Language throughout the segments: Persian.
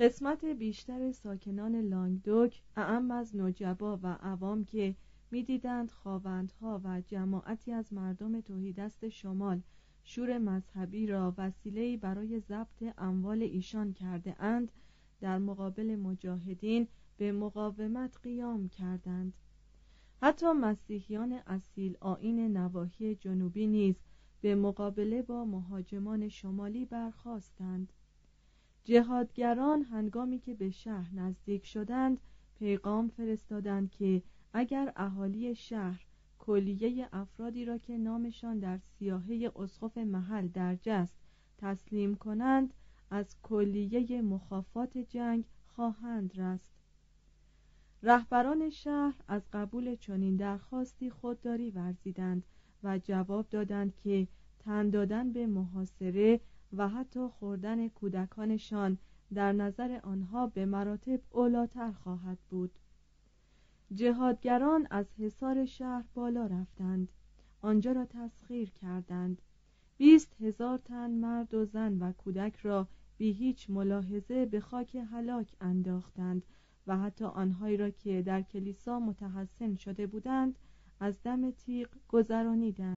قسمت بیشتر ساکنان لانگدوک اعم از نجبا و عوام که می‌دیدند خواوندها و جماعتی از مردم توهیدست شمال شور مذهبی را وسیله‌ای برای ضبط اموال ایشان کرده اند در مقابل مجاهدین به مقاومت قیام کردند. حتی مسیحیان اصیل آین نواحی جنوبی نیز به مقابله با مهاجمان شمالی برخواستند جهادگران هنگامی که به شهر نزدیک شدند پیغام فرستادند که اگر اهالی شهر کلیه افرادی را که نامشان در سیاهه اسقف محل درج است تسلیم کنند از کلیه مخافات جنگ خواهند رست. رهبران شهر از قبول چنین درخواستی خودداری ورزیدند و جواب دادند که تن دادن به محاصره و حتی خوردن کودکانشان در نظر آنها به مراتب اولاتر خواهد بود. جهادگران از حصار شهر بالا رفتند. آنجا را تسخیر کردند. بیست هزار تن مرد و زن و کودک را بی هیچ ملاحظه به خاک هلاک انداختند و حتی آنهایی را که در کلیسا متحسن شده بودند از دم تیغ گذرانیدند.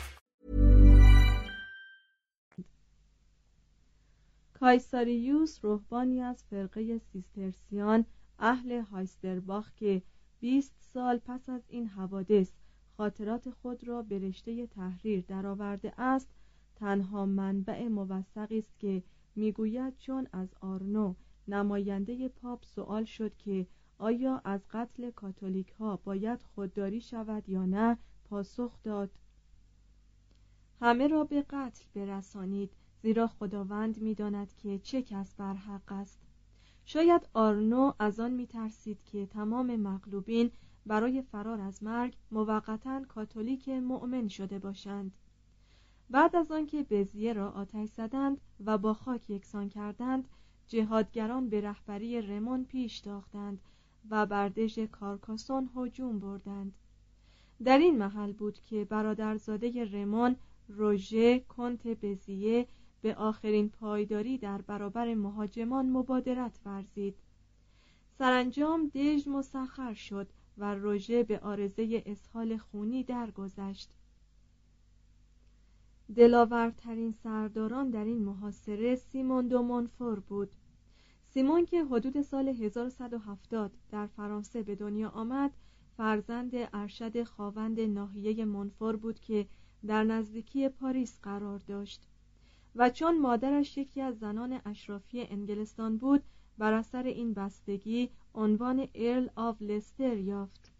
کایساریوس رهبانی از فرقه سیسترسیان اهل هایسترباخ که 20 سال پس از این حوادث خاطرات خود را به رشته تحریر درآورده است تنها منبع موثقی است که می‌گوید چون از آرنو نماینده پاپ سوال شد که آیا از قتل کاتولیک ها باید خودداری شود یا نه پاسخ داد. همه را به قتل برسانید زیرا خداوند می‌داند که چه کس بر حق است. شاید آرنو از آن میترسید که تمام مغلوبین برای فرار از مرگ موقتا کاتولیک مؤمن شده باشند. بعد از آنکه بزیه را آتش زدند و با خاک یکسان کردند جهادگران به رهبری رمون پیش تاختند و بر دژ کارکاسون هجوم بردند. در این محل بود که برادرزاده رمون روژه کنت بزیه به آخرین پایداری در برابر مهاجمان مبادرت ورزید. سرانجام دژ مسخر شد و روژه به آرزه اسهال خونی درگذشت. دلاورترین سرداران در این محاصره سیمون دو مونفور بود. سیمون که حدود سال 1170 در فرانسه به دنیا آمد فرزند ارشد خاوند ناحیه منفور بود که در نزدیکی پاریس قرار داشت. و چون مادرش یکی از زنان اشرافی انگلستان بود بر اثر این بستگی عنوان ارل آف لستر یافت.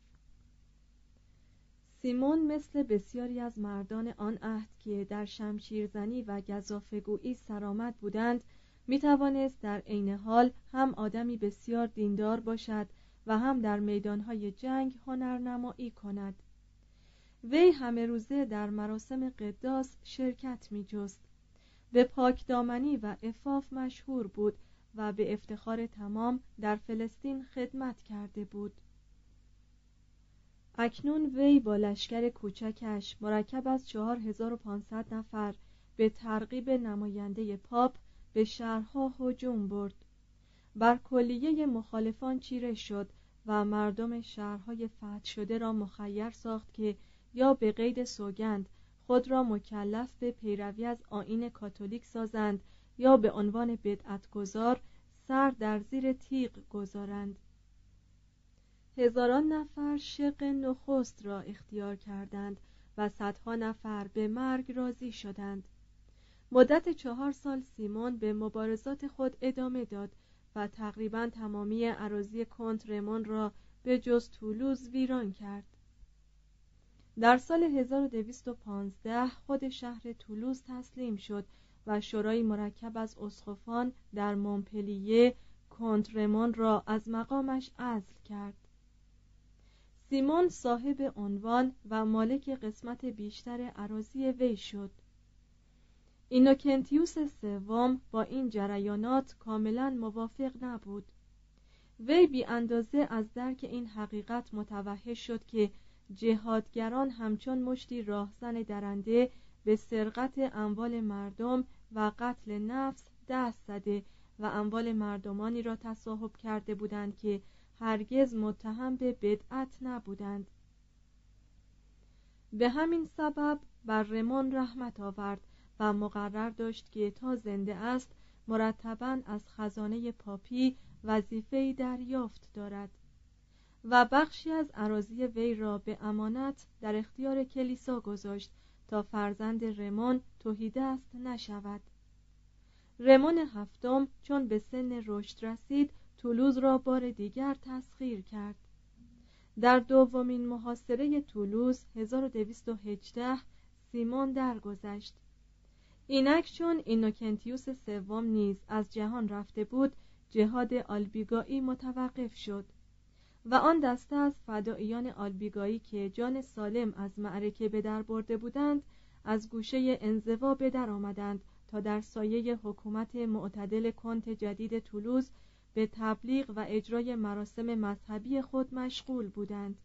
سیمون مثل بسیاری از مردان آن عهد که در شمشیرزنی و گزافگویی سرآمد بودند می توانست در عین حال هم آدمی بسیار دیندار باشد و هم در میدانهای جنگ هنرنمایی کند. وی همه روزه در مراسم قداس شرکت می جست به پاکدامنی و افاف مشهور بود و به افتخار تمام در فلسطین خدمت کرده بود. اکنون وی با لشکر کوچکش مرکب از 4500 نفر به ترغیب نماینده پاپ به شهرها هجوم برد. بر کلیه مخالفان چیره شد و مردم شهرهای فتح شده را مخیر ساخت که یا به قید سوگند خود را مکلف به پیروی از آین کاتولیک سازند یا به عنوان بدعتگذار سر در زیر تیغ گذارند. هزاران نفر شق نخست را اختیار کردند و صدها نفر به مرگ راضی شدند. مدت چهار سال سیمون به مبارزات خود ادامه داد و تقریبا تمامی عراضی کنت رمون را به جز تولوز ویران کرد. در سال 1215 خود شهر تولوز تسلیم شد و شورای مرکب از اسقفان در مونپلیه کنترمون را از مقامش عزل کرد. سیمون صاحب عنوان و مالک قسمت بیشتر عراضی وی شد. اینوکنتیوس سوم با این جریانات کاملا موافق نبود. وی بی اندازه از درک این حقیقت متوحش شد که جهادگران همچون مشتی راهزن درنده به سرقت اموال مردم و قتل نفس دست زده و اموال مردمانی را تصاحب کرده بودند که هرگز متهم به بدعت نبودند. به همین سبب بر رمان رحمت آورد و مقرر داشت که تا زنده است مرتبا از خزانه پاپی وظیفه دریافت دارد. و بخشی از عراضی وی را به امانت در اختیار کلیسا گذاشت تا فرزند رمون است نشود. رمون هفتم چون به سن رشد رسید تولوز را بار دیگر تسخیر کرد. در دومین محاصره تولوز 1218 سیمون درگذشت. اینک چون اینوکنتیوس سوم نیز از جهان رفته بود جهاد آلبیگایی متوقف شد. و آن دسته از فداییان آلبیگایی که جان سالم از معرکه به در برده بودند از گوشه انزوا به در آمدند تا در سایه حکومت معتدل کنت جدید تولوز به تبلیغ و اجرای مراسم مذهبی خود مشغول بودند.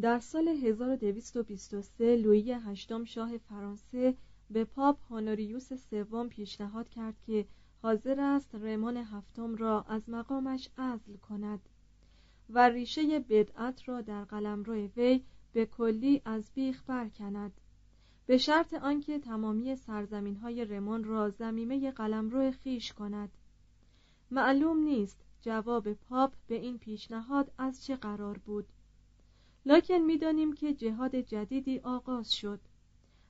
در سال 1223 لویی هشتم شاه فرانسه به پاپ هانوریوس سوم پیشنهاد کرد که حاضر است رمان هفتم را از مقامش عزل کند و ریشه بدعت را در قلمرو وی به کلی از بیخ برکند. به شرط آنکه تمامی سرزمین های رمان را زمیمه قلمرو خیش کند. معلوم نیست جواب پاپ به این پیشنهاد از چه قرار بود. لکن می‌دانیم که جهاد جدیدی آغاز شد.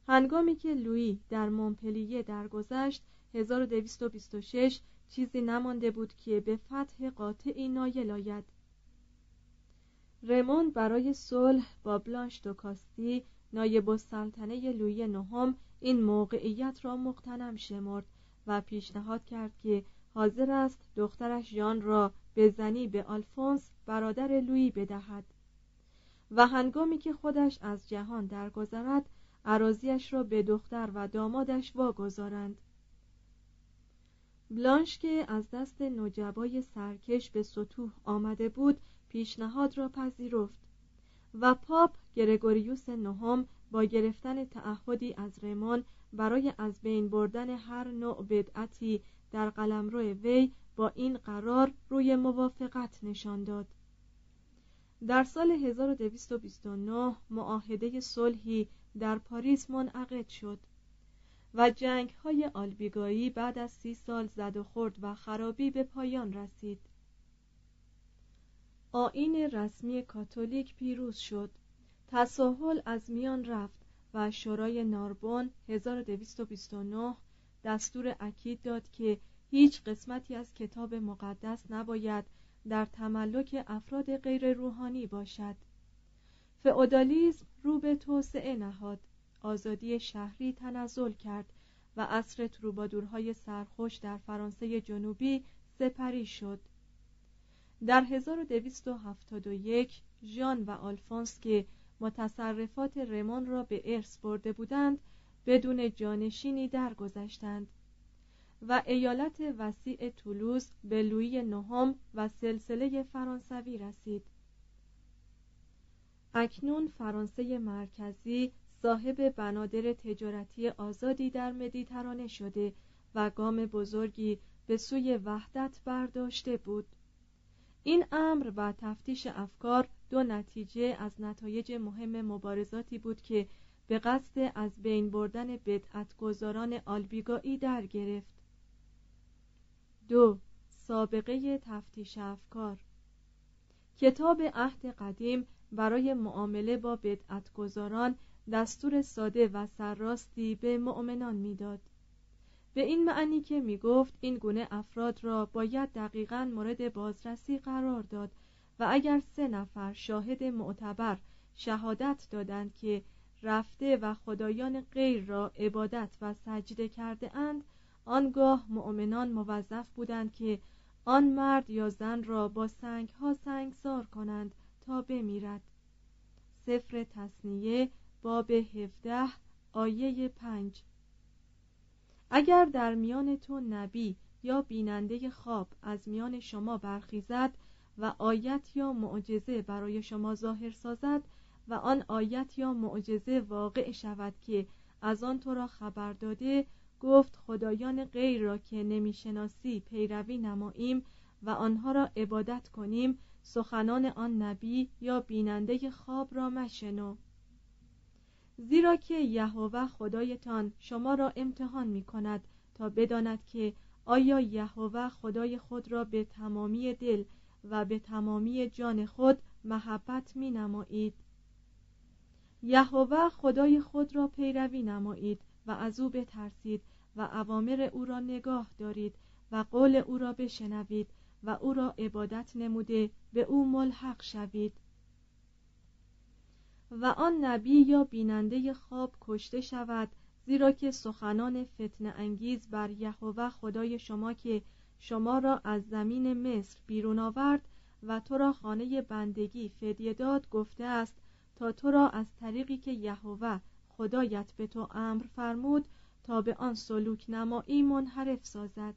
هنگامی که لویی در مونپلیه درگذشت 1226 چیزی نمانده بود که به فتح قاطعی نایل آید. رمون برای صلح با بلانش دوکاستی نایب السلطنه لویی نهم این موقعیت را مقتنم شمرد و پیشنهاد کرد که حاضر است دخترش ژان را به زنی به آلفونس برادر لویی بدهد و هنگامی که خودش از جهان درگذرد عراضیش را به دختر و دامادش واگذارند. بلانش که از دست نوجبای سرکش به سطوح آمده بود پیشنهاد را پذیرفت و پاپ گرگوریوس نهم با گرفتن تعهدی از رمان برای از بین بردن هر نوع بدعتی در قلمرو وی با این قرار روی موافقت نشان داد. در سال 1229 معاهده صلحی در پاریس منعقد شد. و جنگ های آلبیگایی بعد از سی سال زد و خورد و خرابی به پایان رسید. آین رسمی کاتولیک پیروز شد. تساهل از میان رفت و شورای ناربون 1229 دستور اکید داد که هیچ قسمتی از کتاب مقدس نباید در تملک افراد غیر روحانی باشد. فئودالیسم رو به توسعه نهاد. آزادی شهری تنزل کرد و عصر تروبادورهای سرخوش در فرانسه جنوبی سپری شد. در 1271 ژان و آلفونس که متصرفات رمان را به ارث برده بودند بدون جانشینی درگذشتند و ایالت وسیع تولوز به لویی نهم و سلسله فرانسوی رسید. اکنون فرانسه مرکزی صاحب بنادر تجارتی آزادی در مدیترانه شده و گام بزرگی به سوی وحدت برداشته بود. این امر و تفتیش افکار دو نتیجه از نتایج مهم مبارزاتی بود که به قصد از بین بردن بدعتگذاران آلبیگایی در گرفت. دو سابقه تفتیش افکار. کتاب عهد قدیم برای معامله با بدعتگذاران دستور ساده و سرراستی به مؤمنان می‌داد. به این معنی که می گفت این گونه افراد را باید دقیقا مورد بازرسی قرار داد و اگر سه نفر شاهد معتبر شهادت دادند که رفته و خدایان غیر را عبادت و سجده کرده اند آنگاه مؤمنان موظف بودند که آن مرد یا زن را با سنگ ها سنگسار کنند تا بمیرد. سفر تصنیه باب 17 آیه 5 اگر در میان تو نبی یا بیننده خواب از میان شما برخیزد و آیت یا معجزه برای شما ظاهر سازد و آن آیت یا معجزه واقع شود که از آن تو را خبر داده گفت خدایان غیر را که نمی‌شناسی پیروی نماییم و آنها را عبادت کنیم سخنان آن نبی یا بیننده خواب را مشنو. زیرا که یهوه خدایتان شما را امتحان می کند تا بداند که آیا یهوه خدای خود را به تمامی دل و به تمامی جان خود محبت می نمایید یهوه خدای خود را پیروی نمایید و از او بترسید و اوامر او را نگاه دارید و قول او را بشنوید و او را عبادت نموده به او ملحق شوید. و آن نبی یا بیننده خواب کشته شود زیرا که سخنان فتن انگیز بر یهوه خدای شما که شما را از زمین مصر بیرون آورد و تو را خانه بندگی فدیه داد گفته است تا تو را از طریقی که یهوه خدایت به تو امر فرمود تا به آن سلوک نمایی منحرف سازد.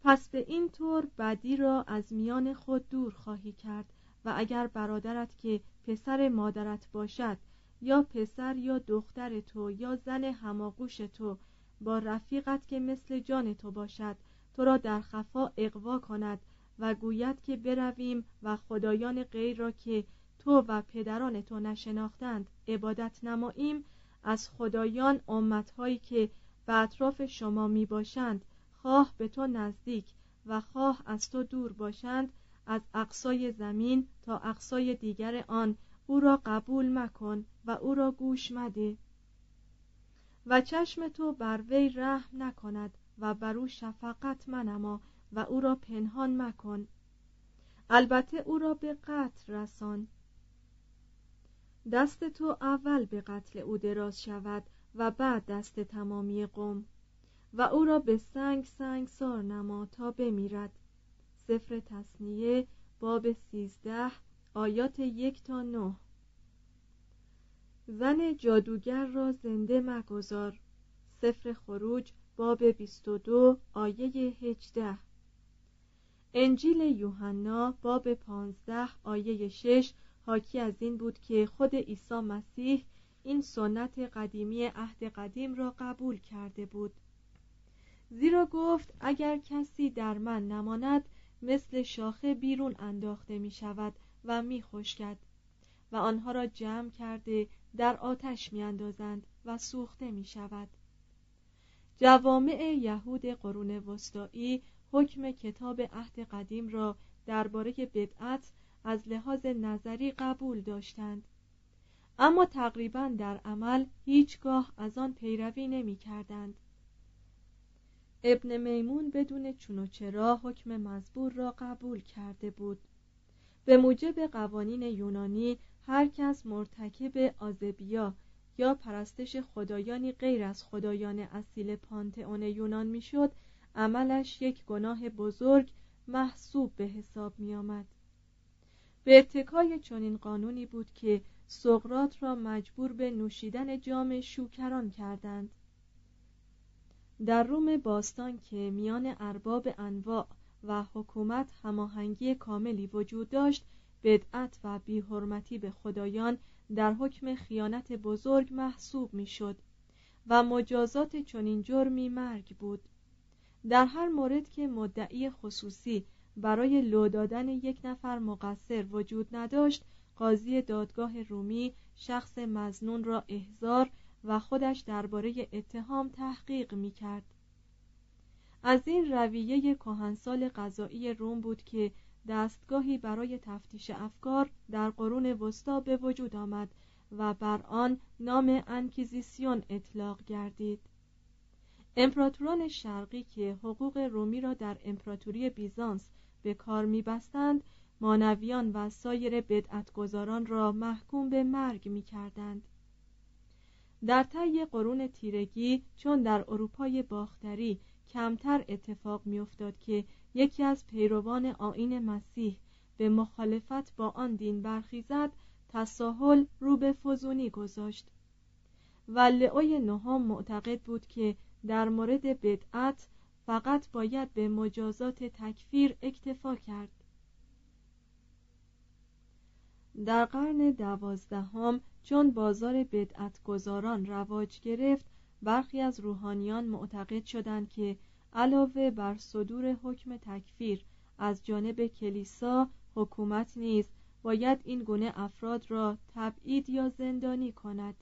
پس به این طور بدی را از میان خود دور خواهی کرد. و اگر برادرت که پسر مادرت باشد یا پسر یا دختر تو یا زن هماغوش تو با رفیقت که مثل جان تو باشد تو را در خفا اقوا کند و گوید که برویم و خدایان غیر را که تو و پدران تو نشناختند عبادت نماییم از خدایان امتهایی که به اطراف شما می باشند خواه به تو نزدیک و خواه از تو دور باشند از اقصای زمین تا اقصای دیگر آن او را قبول مکن و او را گوش مده. و چشم تو بر وی رحم نکند و بر او شفقت منما و او را پنهان مکن. البته او را به قتل رسان. دست تو اول به قتل او دراز شود و بعد دست تمامی قوم و او را به سنگ سنگ سار نما تا بمیرد. سفر تصنیه باب سیزده آیات یک تا نه. زن جادوگر را زنده مگذار. سفر خروج باب 22 آیه 18 انجیل یوحنا باب 15 آیه 6 حاکی از این بود که خود عیسی مسیح این سنت قدیمی عهد قدیم را قبول کرده بود. زیرا گفت اگر کسی در من نماند مثل شاخه بیرون انداخته می شود و می خشکد و آنها را جمع کرده در آتش می اندازند و سوخته می شود جوامع یهود قرون وسطایی حکم کتاب عهد قدیم را درباره بدعت از لحاظ نظری قبول داشتند. اما تقریبا در عمل هیچگاه از آن پیروی نمی کردند ابن میمون بدون چون و چرا حکم مزبور را قبول کرده بود به موجب قوانین یونانی هر کس مرتکب آزبیا یا پرستش خدایانی غیر از خدایان اصیل پانتئون یونان می‌شد عملش یک گناه بزرگ محسوب به حساب می آمد. به اتکای چنین قانونی بود که سقرات را مجبور به نوشیدن جام شوکران کردند در روم باستان که میان ارباب انواع و حکومت هماهنگی کاملی وجود داشت بدعت و بیحرمتی به خدایان در حکم خیانت بزرگ محسوب می‌شد و مجازات چنین جرمی مرگ بود. در هر مورد که مدعی خصوصی برای لو دادن یک نفر مقصر وجود نداشت قاضی دادگاه رومی شخص مزنون را احضار و خودش درباره اتهام تحقیق می کرد. از این رویه کهنسال قضایی روم بود که دستگاهی برای تفتیش افکار در قرون وسطا به وجود آمد و بر آن نام انکیزیسیون اطلاق گردید امپراتوران شرقی که حقوق رومی را در امپراتوری بیزانس به کار میبستند مانویان و سایر بدعتگذاران را محکوم به مرگ می‌کردند در طی قرون تیرگی چون در اروپای باختری کمتر اتفاق میافتاد که یکی از پیروان آین مسیح به مخالفت با آن دین برخیزد تساهل رو به فزونی گذاشت. و لعوی نهم معتقد بود که در مورد بدعت فقط باید به مجازات تکفیر اکتفا کرد. در قرن دوازدهم چون بازار بدعتگذاران رواج گرفت برخی از روحانیان معتقد شدند که علاوه بر صدور حکم تکفیر از جانب کلیسا حکومت نیز باید این گونه افراد را تبعید یا زندانی کند.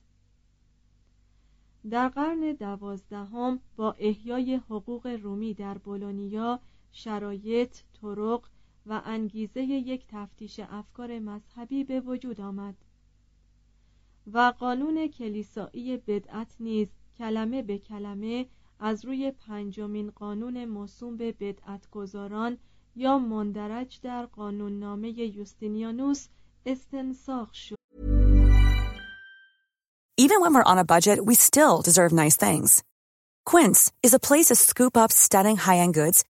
در قرن دوازدهم با احیای حقوق رومی در بولونیا شرایط طرق و انگیزه یک تفتیش افکار مذهبی به وجود آمد و قانون کلیسایی بدعت نیز کلمه به کلمه از روی پنجمین قانون موسوم به بدعتگذاران یا مندرج در قانون نامه یوستینیانوس استنساخ شد Even when we're on a budget, we still deserve nice things. Quince is a place to scoop up stunning high-end goods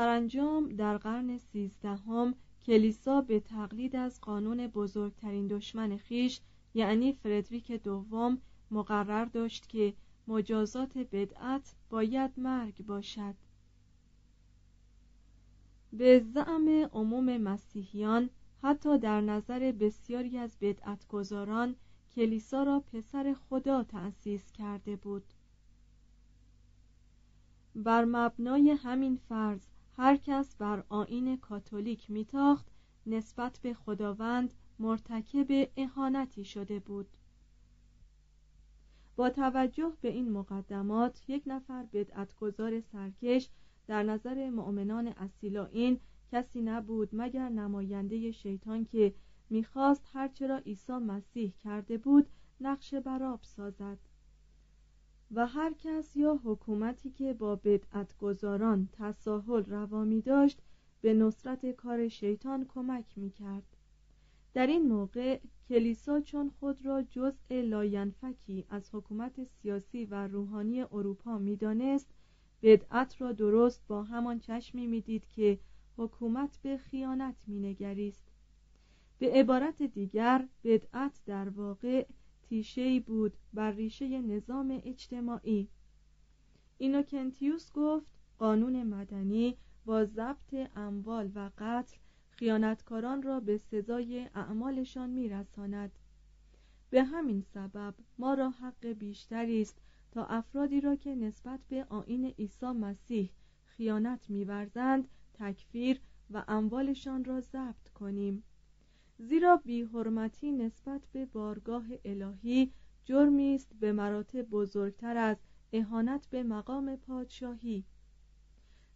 سرانجام در قرن سیزدهم کلیسا به تقلید از قانون بزرگترین دشمن خیش یعنی فردریک دوم مقرر داشت که مجازات بدعت باید مرگ باشد. به زعم عموم مسیحیان حتی در نظر بسیاری از بدعتگذاران کلیسا را پسر خدا تأسیس کرده بود. بر مبنای همین فرض هر کس بر آین کاتولیک میتاخت نسبت به خداوند مرتکب اهانتی شده بود. با توجه به این مقدمات یک نفر بدعتگذار سرکش در نظر مؤمنان اصیلا این کسی نبود مگر نماینده شیطان که می‌خواست هرچه را عیسی مسیح کرده بود نقش براب سازد. و هر کس یا حکومتی که با بدعتگذاران تساهل روامی داشت به نصرت کار شیطان کمک می‌کرد. در این موقع کلیسا چون خود را جزء لاینفکی از حکومت سیاسی و روحانی اروپا می‌دانست بدعت را درست با همان چشمی می‌دید که حکومت به خیانت مینگریست. به عبارت دیگر بدعت در واقع تیشهای بود بر ریشه نظام اجتماعی. اینوکنتیوس گفت قانون مدنی با ضبط اموال و قتل خیانتکاران را به سزای اعمالشان میرساند. به همین سبب ما را حق بیشتری است تا افرادی را که نسبت به آین عیسی مسیح خیانت میورزند تکفیر و اموالشان را ضبط کنیم. زیرا بیحرمتی نسبت به بارگاه الهی جرمی است به مراتب بزرگتر از اهانت به مقام پادشاهی.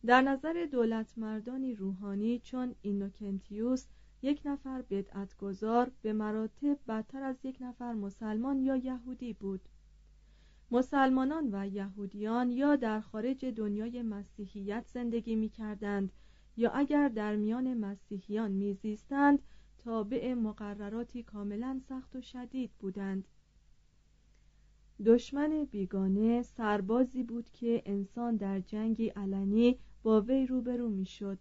در نظر دولت مردانی روحانی چون اینوکنتیوس یک نفر بدعتگذار به مراتب بدتر از یک نفر مسلمان یا یهودی بود. مسلمانان و یهودیان یا در خارج دنیای مسیحیت زندگی می کردند یا اگر در میان مسیحیان میزیستند تابع مقرراتی کاملا سخت و شدید بودند. دشمن بیگانه سربازی بود که انسان در جنگی علنی با وی روبرو می‌شد.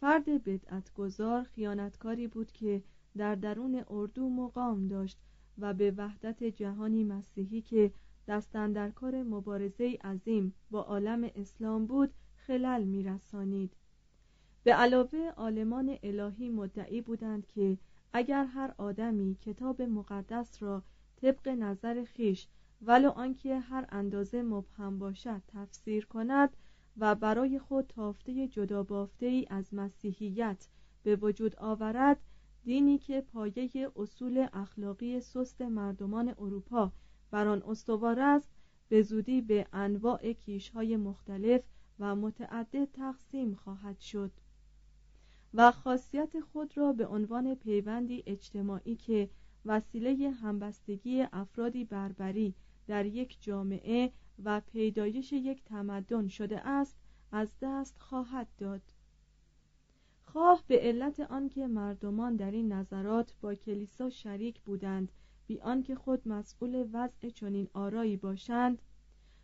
فرد بدعتگذار خیانتکاری بود که در درون اردو مقام داشت و به وحدت جهانی مسیحی که دستن در کار مبارزه عظیم با عالم اسلام بود خلل میرسانید. به علاوه عالمان الهی مدعی بودند که اگر هر آدمی کتاب مقدس را طبق نظر خیش ولو آنکه هر اندازه مبهم باشد تفسیر کند و برای خود تافته جدا بافته ای از مسیحیت به وجود آورد دینی که پایه اصول اخلاقی سست مردمان اروپا بر آن استوار است به زودی به انواع کیشهای مختلف و متعدد تقسیم خواهد شد. و خاصیت خود را به عنوان پیوندی اجتماعی که وسیله همبستگی افرادی بربری در یک جامعه و پیدایش یک تمدن شده است از دست خواهد داد. خواه به علت آنکه مردمان در این نظرات با کلیسا شریک بودند بی آنکه خود مسئول وضع چنین آرایی باشند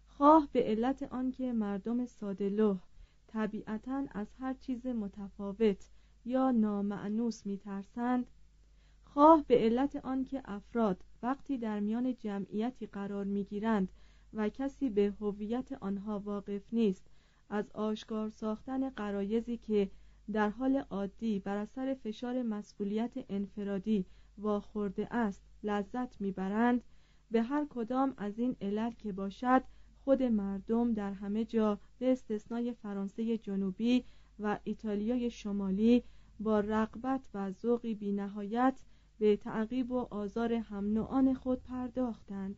خواه به علت آنکه مردم سادلوه طبیعتا از هر چیز متفاوت یا نامعنوس میترسند؟ خواه به علت آنکه افراد وقتی در میان جمعیتی قرار می‌گیرند و کسی به هویت آنها واقف نیست از آشکار ساختن قرایزی که در حال عادی بر اثر فشار مسئولیت انفرادی واخورده است لذت می‌برند به هر کدام از این علل که باشد خود مردم در همه جا به استثنای فرانسه جنوبی و ایتالیای شمالی با رغبت و ذوقی بینهایت به تعقیب و آزار هم خود پرداختند.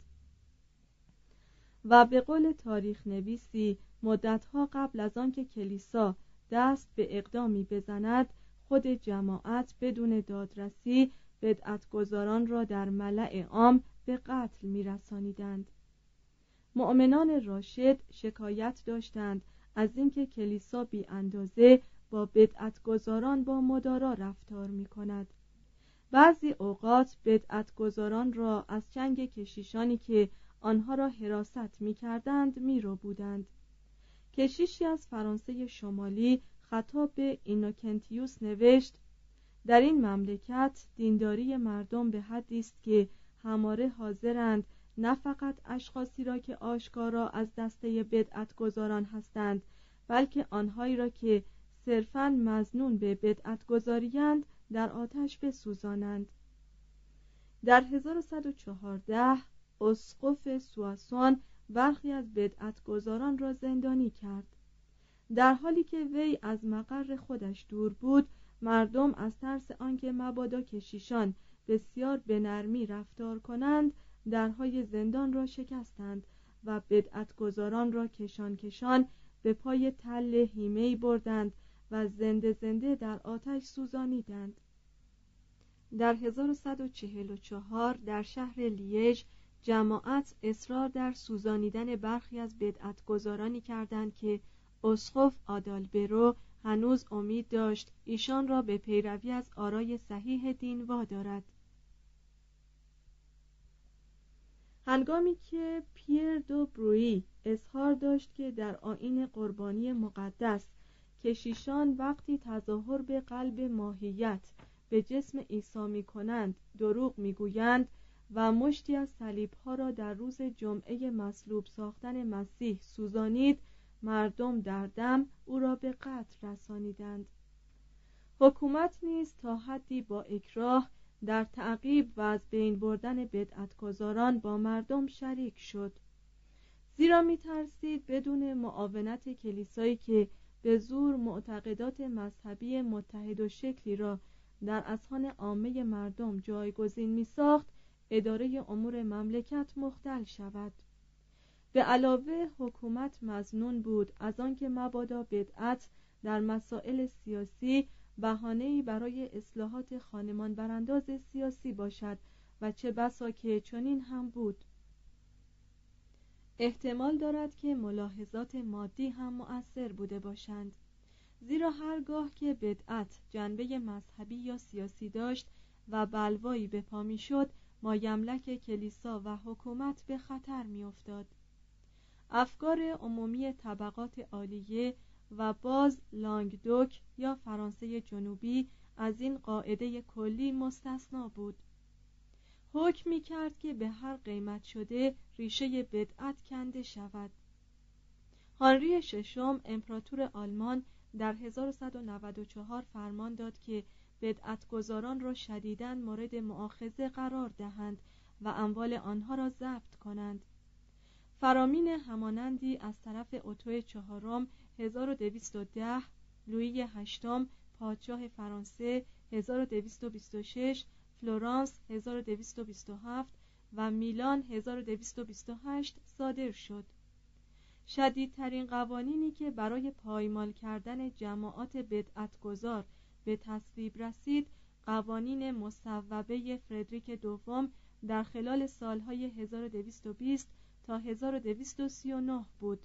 و به قول تاریخ نویسی مدتها قبل از آنکه کلیسا دست به اقدامی بزند خود جماعت بدون دادرسی بدعتگذاران را در ملع عام به قتل میرسانیدند. مؤمنان راشد شکایت داشتند از اینکه کلیسا بی اندازه با بدعتگذاران با مدارا رفتار می کند بعضی اوقات بدعتگذاران را از چنگ کشیشانی که آنها را حراست می کردند می رو بودند. کشیشی از فرانسه شمالی خطاب به اینوکنتیوس نوشت در این مملکت دینداری مردم به حدی است که هماره حاضرند نه فقط اشخاصی را که آشکارا از دسته بدعتگذاران هستند بلکه آنهایی را که صرفا مزنون به بدعت گذاریند در آتش بسوزانند. در 1114 اسقف سواسون برخی از بدعتگذاران را زندانی کرد. در حالی که وی از مقر خودش دور بود مردم از ترس آنکه مبادا کشیشان بسیار به نرمی رفتار کنند درهای زندان را شکستند و بدعتگذاران را کشان کشان به پای تل هیمهی بردند و زنده زنده در آتش سوزانیدند. در 1144 در شهر لیژ جماعت اصرار در سوزانیدن برخی از بدعتگذارانی کردند که اسقف آدالبرو هنوز امید داشت ایشان را به پیروی از آرای صحیح دین وادارد. هنگامی که پیر دو برویی اظهار داشت که در آین قربانی مقدس کشیشان وقتی تظاهر به قلب ماهیت به جسم عیسی می کنند دروغ می گویند و مشتی از ها را در روز جمعه مصلوب ساختن مسیح سوزانید مردم در دم او را به قتل رسانیدند. حکومت نیز تا حدی با اکراه در تعقیب و از بین بردن بدعتگذاران با مردم شریک شد. زیرا می ترسید بدون معاونت کلیسایی که به زور معتقدات مذهبی متحد و شکلی را در اذهان عامه مردم جایگزین می ساخت اداره امور مملکت مختل شود. به علاوه حکومت مزنون بود از آنکه مبادا بدعت در مسائل سیاسی بهانه‌ای برای اصلاحات خانمان برانداز سیاسی باشد و چه بسا که چنین هم بود. احتمال دارد که ملاحظات مادی هم مؤثر بوده باشند. زیرا هرگاه که بدعت جنبه مذهبی یا سیاسی داشت و بلوایی به پا می‌شد مایملک کلیسا و حکومت به خطر میافتاد. افکار عمومی طبقات عالیه و باز لانگدوک یا فرانسه جنوبی از این قاعده کلی مستثنا بود. حکم می کرد که به هر قیمت شده ریشه بدعت کنده شود. هانری ششم امپراتور آلمان در 1194 فرمان داد که بدعتگذاران را شدیداً مورد معاخذه قرار دهند و اموال آنها را ضبط کنند. فرامین همانندی از طرف اتو چهارم 1210 لویی هشتم پادشاه فرانسه 1226 فلورانس 1227 و میلان 1228 صادر شد. شدیدترین قوانینی که برای پایمال کردن جماعات بدعتگذار به تصویب رسید قوانین مصوبه فردریک دوم در خلال سالهای 1220 تا 1239 بود.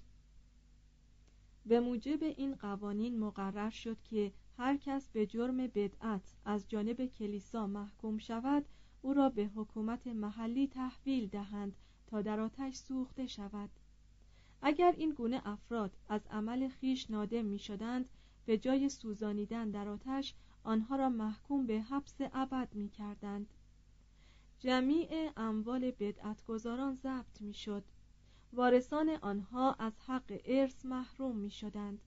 به موجب این قوانین مقرر شد که هر کس به جرم بدعت از جانب کلیسا محکوم شود او را به حکومت محلی تحویل دهند تا در آتش سوخته شود. اگر این گونه افراد از عمل خیش نادم می شدند به جای سوزانیدن در آتش آنها را محکوم به حبس ابد می کردند جمیع اموال بدعتگذاران ضبط می شد وارثان آنها از حق ارث محروم می شدند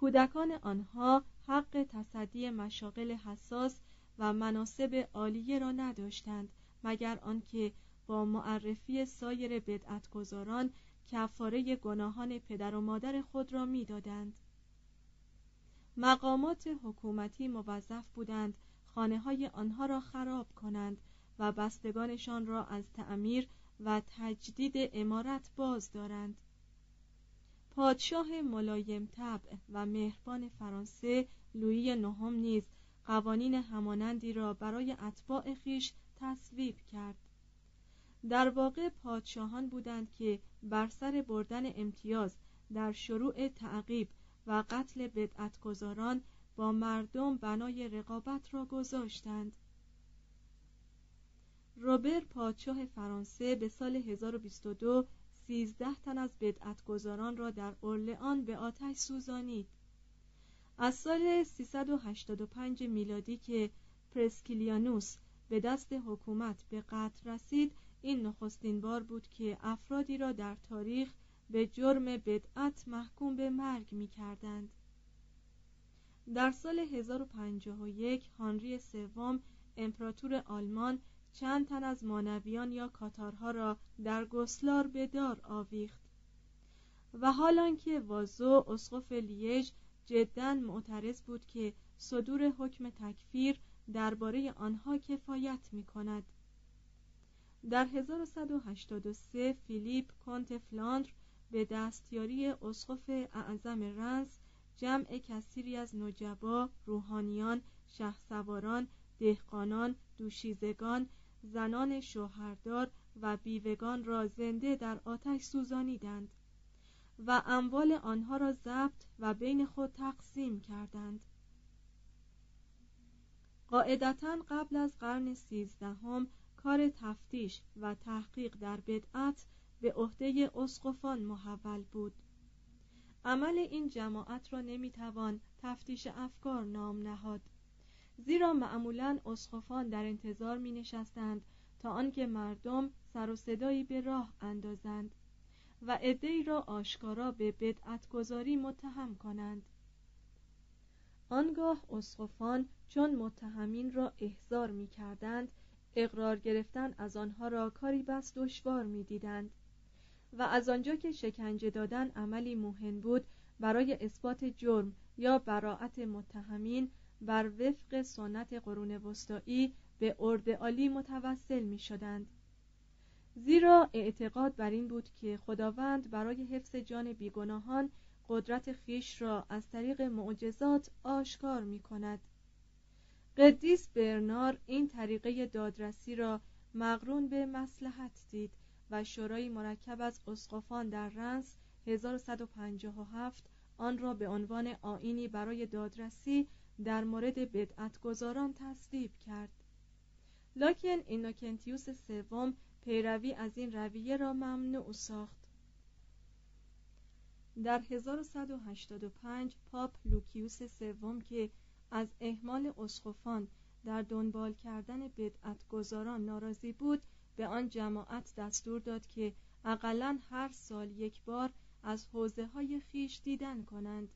کودکان آنها حق تصدی مشاغل حساس و مناسب عالیه را نداشتند مگر آنکه با معرفی سایر بدعتگذاران کفاره گناهان پدر و مادر خود را می‌دادند. مقامات حکومتی موظف بودند خانه های آنها را خراب کنند و بستگانشان را از تعمیر و تجدید امارت باز دارند. پادشاه ملایم طبع و مهربان فرانسه لویی نهم نیز قوانین همانندی را برای اتباع خیش تصویب کرد. در واقع پادشاهان بودند که بر سر بردن امتیاز در شروع تعقیب و قتل بدعتگذاران با مردم بنای رقابت را گذاشتند. روبر پادشاه فرانسه به سال 1022 سیزده تن از بدعتگذاران را در اورلئان به آتش سوزانید از سال 385 میلادی که پرسکیلیانوس به دست حکومت به قتل رسید این نخستین بار بود که افرادی را در تاریخ به جرم بدعت محکوم به مرگ می کردند. در سال 1051 هانری سوم امپراتور آلمان چند تن از مانویان یا کاتارها را در گسلار به دار آویخت. و حالان که وازو اسقف لیژ جدا معترض بود که صدور حکم تکفیر درباره آنها کفایت می کند در 1183 فیلیپ کنت فلاندر به دستیاری اسقف اعظم رنس جمع کثیری از نجبا، روحانیان، شهسواران، دهقانان، دوشیزگان، زنان شوهردار و بیوگان را زنده در آتش سوزانیدند و اموال آنها را ضبط و بین خود تقسیم کردند. قاعدتا قبل از قرن سیزدهم کار تفتیش و تحقیق در بدعت به عهده اسقفان محول بود. عمل این جماعت را نمی‌توان تفتیش افکار نام نهاد زیرا معمولا اسقفان در انتظار می نشستند تا آنکه مردم سر و صدایی به راه اندازند و عدهای را آشکارا به بدعت گذاری متهم کنند. آنگاه اسقفان چون متهمین را احضار می کردند اقرار گرفتن از آنها را کاری بس دشوار می دیدند و از آنجا که شکنجه دادن عملی مهم بود برای اثبات جرم یا براعت متهمین بر وفق سنت قرون وسطایی به ارد عالی متوسل می شدند زیرا اعتقاد بر این بود که خداوند برای حفظ جان بیگناهان قدرت خیش را از طریق معجزات آشکار می کند قدیس برنار این طریقه دادرسی را مقرون به مسلحت دید و شورای مرکب از اسقفان در رنس 1157 آن را به عنوان آینی برای دادرسی در مورد بدعتگذاران تصویب کرد. لکن اینوکنتیوس سوم پیروی از این رویه را ممنوع ساخت. در 1185 پاپ لوکیوس سوم که از اهمال اسقفان در دنبال کردن بدعتگذاران ناراضی بود به آن جماعت دستور داد که اقلا هر سال یک بار از حوزه های خویش دیدن کنند.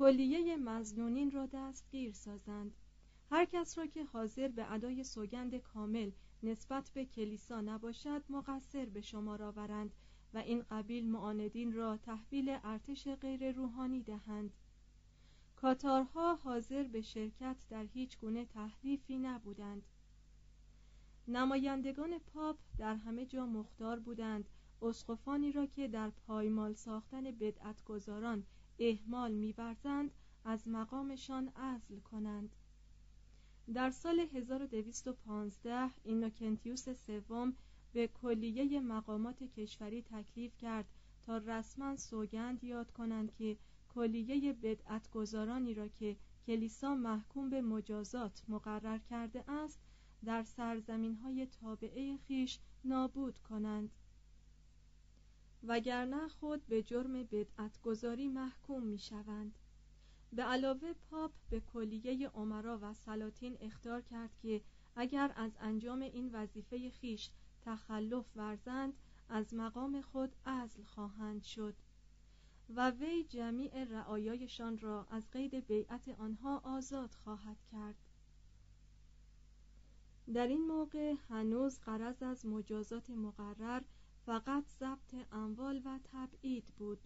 کلیه مظنونین را دستگیر سازند. هر کس را که حاضر به ادای سوگند کامل نسبت به کلیسا نباشد مقصر به شما آورند و این قبیل معاندین را تحویل ارتش غیر روحانی دهند. کاتارها حاضر به شرکت در هیچ گونه تحریفی نبودند. نمایندگان پاپ در همه جا مختار بودند. اسقفانی را که در پایمال ساختن بدعتگذاران اهمال می‌ورزند از مقامشان عزل کنند. در سال 1215 اینوکنتیوس سوم به کلیه مقامات کشوری تکلیف کرد تا رسما سوگند یاد کنند که کلیه بدعتگذارانی را که کلیسا محکوم به مجازات مقرر کرده است در سرزمین های تابعه خیش نابود کنند. وگرنه خود به جرم بدعتگذاری محکوم می شوند به علاوه پاپ به کلیه عمرا و سلاطین اختار کرد که اگر از انجام این وظیفه خیش تخلف ورزند از مقام خود عزل خواهند شد و وی جمیع رعایایشان را از قید بیعت آنها آزاد خواهد کرد. در این موقع هنوز قرض از مجازات مقرر فقط ضبط اموال و تبعید بود.